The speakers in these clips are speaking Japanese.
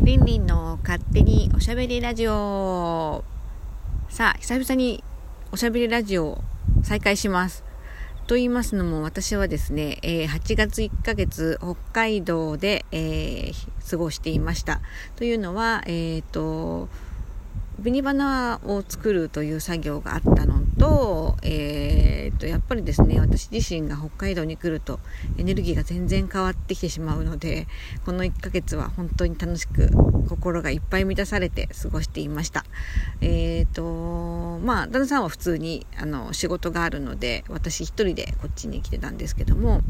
リンリンの勝手におしゃべりラジオ。さあ久々におしゃべりラジオ再開します。と言いますのも私はですね、えー、8月1ヶ月北海道で、えー、過ごしていました。というのはえっ、ー、と紅花を作るという作業があったのと,、えー、とやっぱりですね私自身が北海道に来るとエネルギーが全然変わってきてしまうのでこの1ヶ月は本当に楽しく心がいっぱい満たされて過ごしていました。えっ、とまあ旦那さんは普通にあの仕事があるので私一人でこっちに来てたんですけども、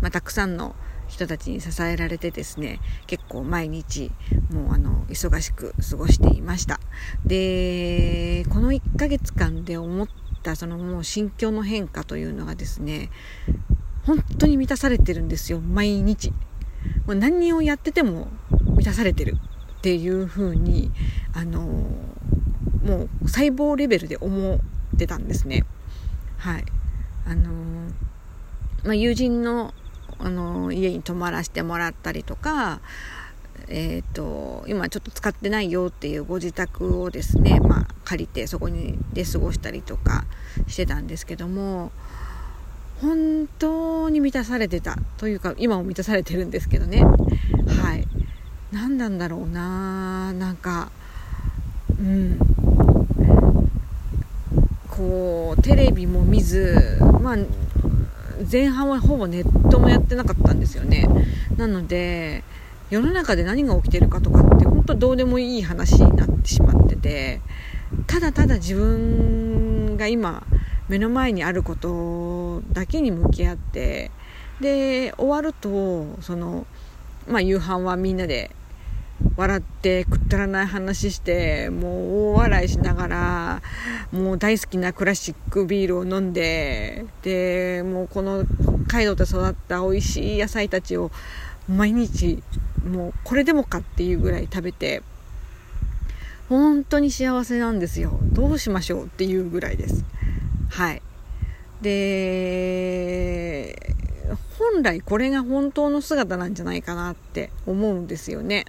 まあ、たくさんの人たちに支えられてですね結構毎日もうあの忙しく過ごしていました。でこの1ヶ月間で思ったそのもう心境の変化というのがですね本当に満たされてるんですよ毎日。もう何をやってても満たされてるっていう風にあのもう細胞レベルで思ってたんですね。はい。あのまあ、友人のあの家に泊まらせてもらったりとか、えーと、今ちょっと使ってないよっていうご自宅をですね、まあ、借りてそこにで過ごしたりとかしてたんですけども本当に満たされてたというか今も満たされてるんですけどね。はい。何なんだろうななんかうん。こうテレビも見ずまあ前半はほぼネットもやってなかったんですよね。なので世の中で何が起きてるかとかって本当どうでもいい話になってしまっててただただ自分が今目の前にあることだけに向き合ってで終わるとその、まあ、夕飯はみんなで笑ってくったらない話してもう大笑いしながらもう大好きなクラシックビールを飲んででもうこの北海道で育った美味しい野菜たちを毎日もうこれでもかっていうぐらい食べて本当に幸せなんですよ。どうしましょうっていうぐらいです。はい。で本来これが本当の姿なんじゃないかなって思うんですよね。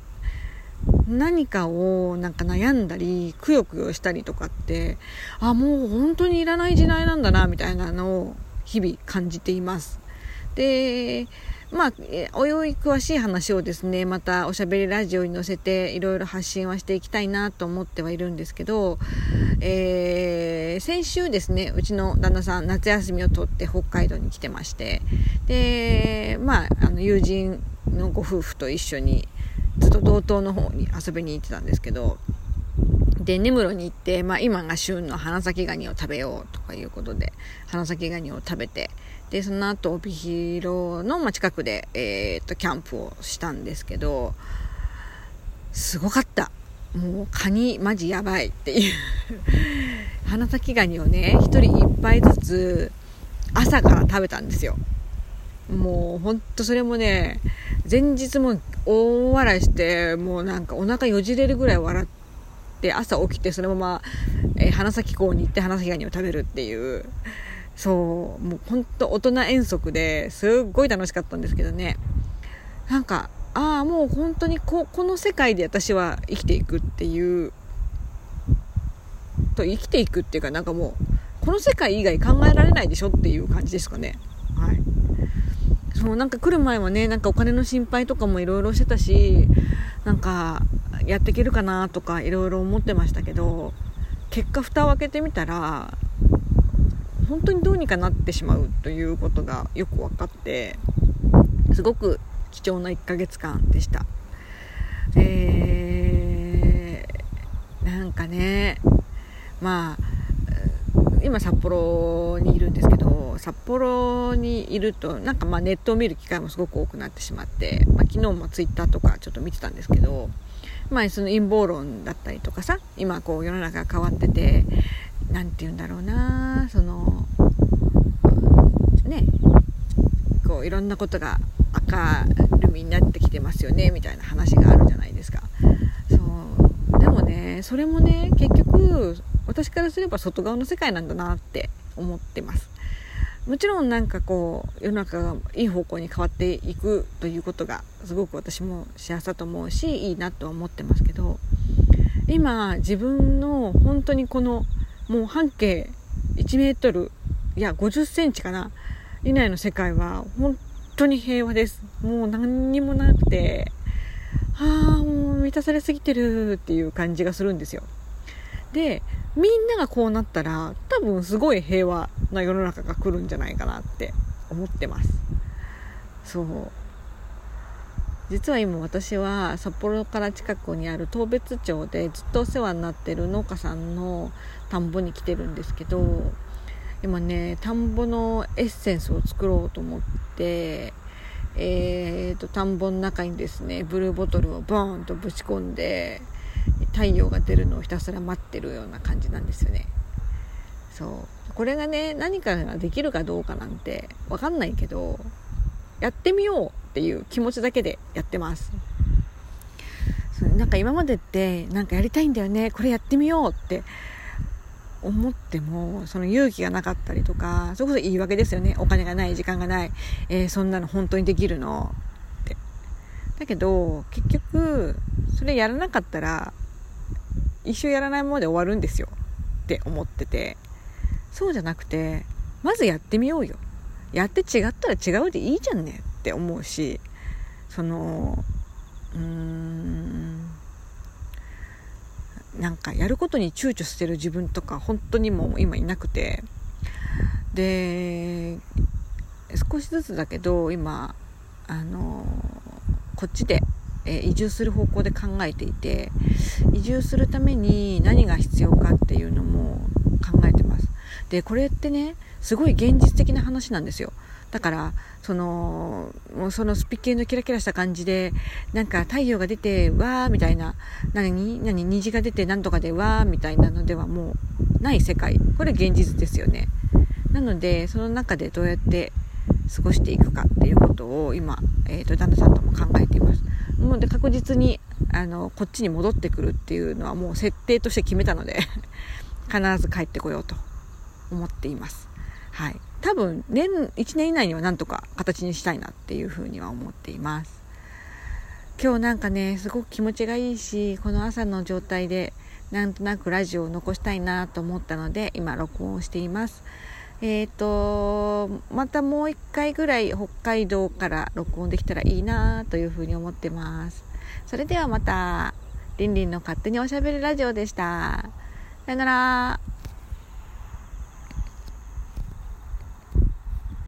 何かをなんか悩んだりくよくよしたりとかってあもう本当にいらない時代なんだなみたいなのを日々感じています。でまあ、おいおい詳しい話をですね、またおしゃべりラジオに載せていろいろ発信はしていきたいなと思ってはいるんですけど、えー、先週ですね、うちの旦那さん夏休みを取って北海道に来てまして、で、まあ、あの友人のご夫婦と一緒に、ずっと道東の方に遊びに行ってたんですけど、で、根室に行って、まあ、今が旬の花咲ガニを食べようとかいうことで、花咲ガニを食べて、で、その後、帯広の、ま、近くで、えー、っと、キャンプをしたんですけど、すごかった。もう、カニ、マジやばいっていう 花咲ガニをね、一人一杯ずつ、朝から食べたんですよ。もうほんとそれもね、前日も大笑いして、もうなんかお腹よじれるぐらい笑って、朝起きてそのまま、えー、花咲港に行って花咲ガニを食べるっていう、そう、もうほんと大人遠足ですっごい楽しかったんですけどね。なんか、ああ、もう本当にここの世界で私は生きていくっていう、と生きていくっていうかなんかもう、この世界以外考えられないでしょっていう感じですかね。はい。そうなんか来る前はねなんかお金の心配とかもいろいろしてたしなんかやっていけるかなとかいろいろ思ってましたけど結果蓋を開けてみたら本当にどうにかなってしまうということがよく分かってすごく貴重な1ヶ月間でした。えー、なんかねまあ今札幌にいるんですけど札幌にいるとなんかまあネットを見る機会もすごく多くなってしまって、まあ、昨日もツイッターとかちょっと見てたんですけど、まあ、その陰謀論だったりとかさ今こう世の中が変わってて何て言うんだろうなそのねこういろんなことが明るみになってきてますよねみたいな話があるじゃないですか。そうでもねそれもね結局私からすれば外側の世界なんだなって思ってます。もちろんなんかこう世の中がいい方向に変わっていくということがすごく私も幸せだと思うしいいなとは思ってますけど今自分の本当にこのもう半径1メートルいや50センチかな以内の世界は本当に平和です。もう何にもなくてああもう満たされすぎてるっていう感じがするんですよ。でみんながこうなったら多分すごい平和な世の中が来るんじゃないかなって思ってます。そう。実は今私は札幌から近くにある当別町でずっとお世話になってる農家さんの田んぼに来てるんですけど今ね田んぼのエッセンスを作ろうと思ってえーと、田んぼの中にですねブルーボトルをボーンとぶち込んで太陽が出るのをひたすら待ってるような感じなんですよね。そう。これがね何かができるかどうかなんて分かんないけどやってみよう。っていう気持ちだけでやってます。なんか今までってなんかやりたいんだよねこれやってみようって思ってもその勇気がなかったりとかそれこそ言い訳ですよね。お金がない時間がない、えー、そんなの本当にできるの。って。だけど結局それやらなかったら一生やらないままで終わるんですよ。って思ってて。そうじゃなくてまずやってみようよ。やって違ったら違うでいいじゃんね。って思うしそのうーんなんかやることに躊躇してる自分とか本当にもう今いなくてで少しずつだけど今あのこっちで、え移住する方向で考えていて移住するために何が必要かっていうのも考えてます。でこれってねすごい現実的な話なんですよ。だからそのもうそのスピ系のキラキラした感じでなんか太陽が出てわーみたいな。何？何？虹が出てなんとかでわーみたいなのではもうない世界。これ現実ですよね。なのでその中でどうやって過ごしていくかっていうことを今、えーと、旦那さんとも考えています。もうで確実にあのこっちに戻ってくるっていうのはもう設定として決めたので必ず帰ってこようと思っています。はい。多分年1年以内にはなんとか形にしたいなっていうふうには思っています。今日なんかねすごく気持ちがいいしこの朝の状態でなんとなくラジオを残したいなと思ったので今録音しています。えっ、ー、とまたもう一回ぐらい北海道から録音できたらいいなというふうに思ってます。それではまたりんりんの勝手におしゃべりラジオでした。さよなら。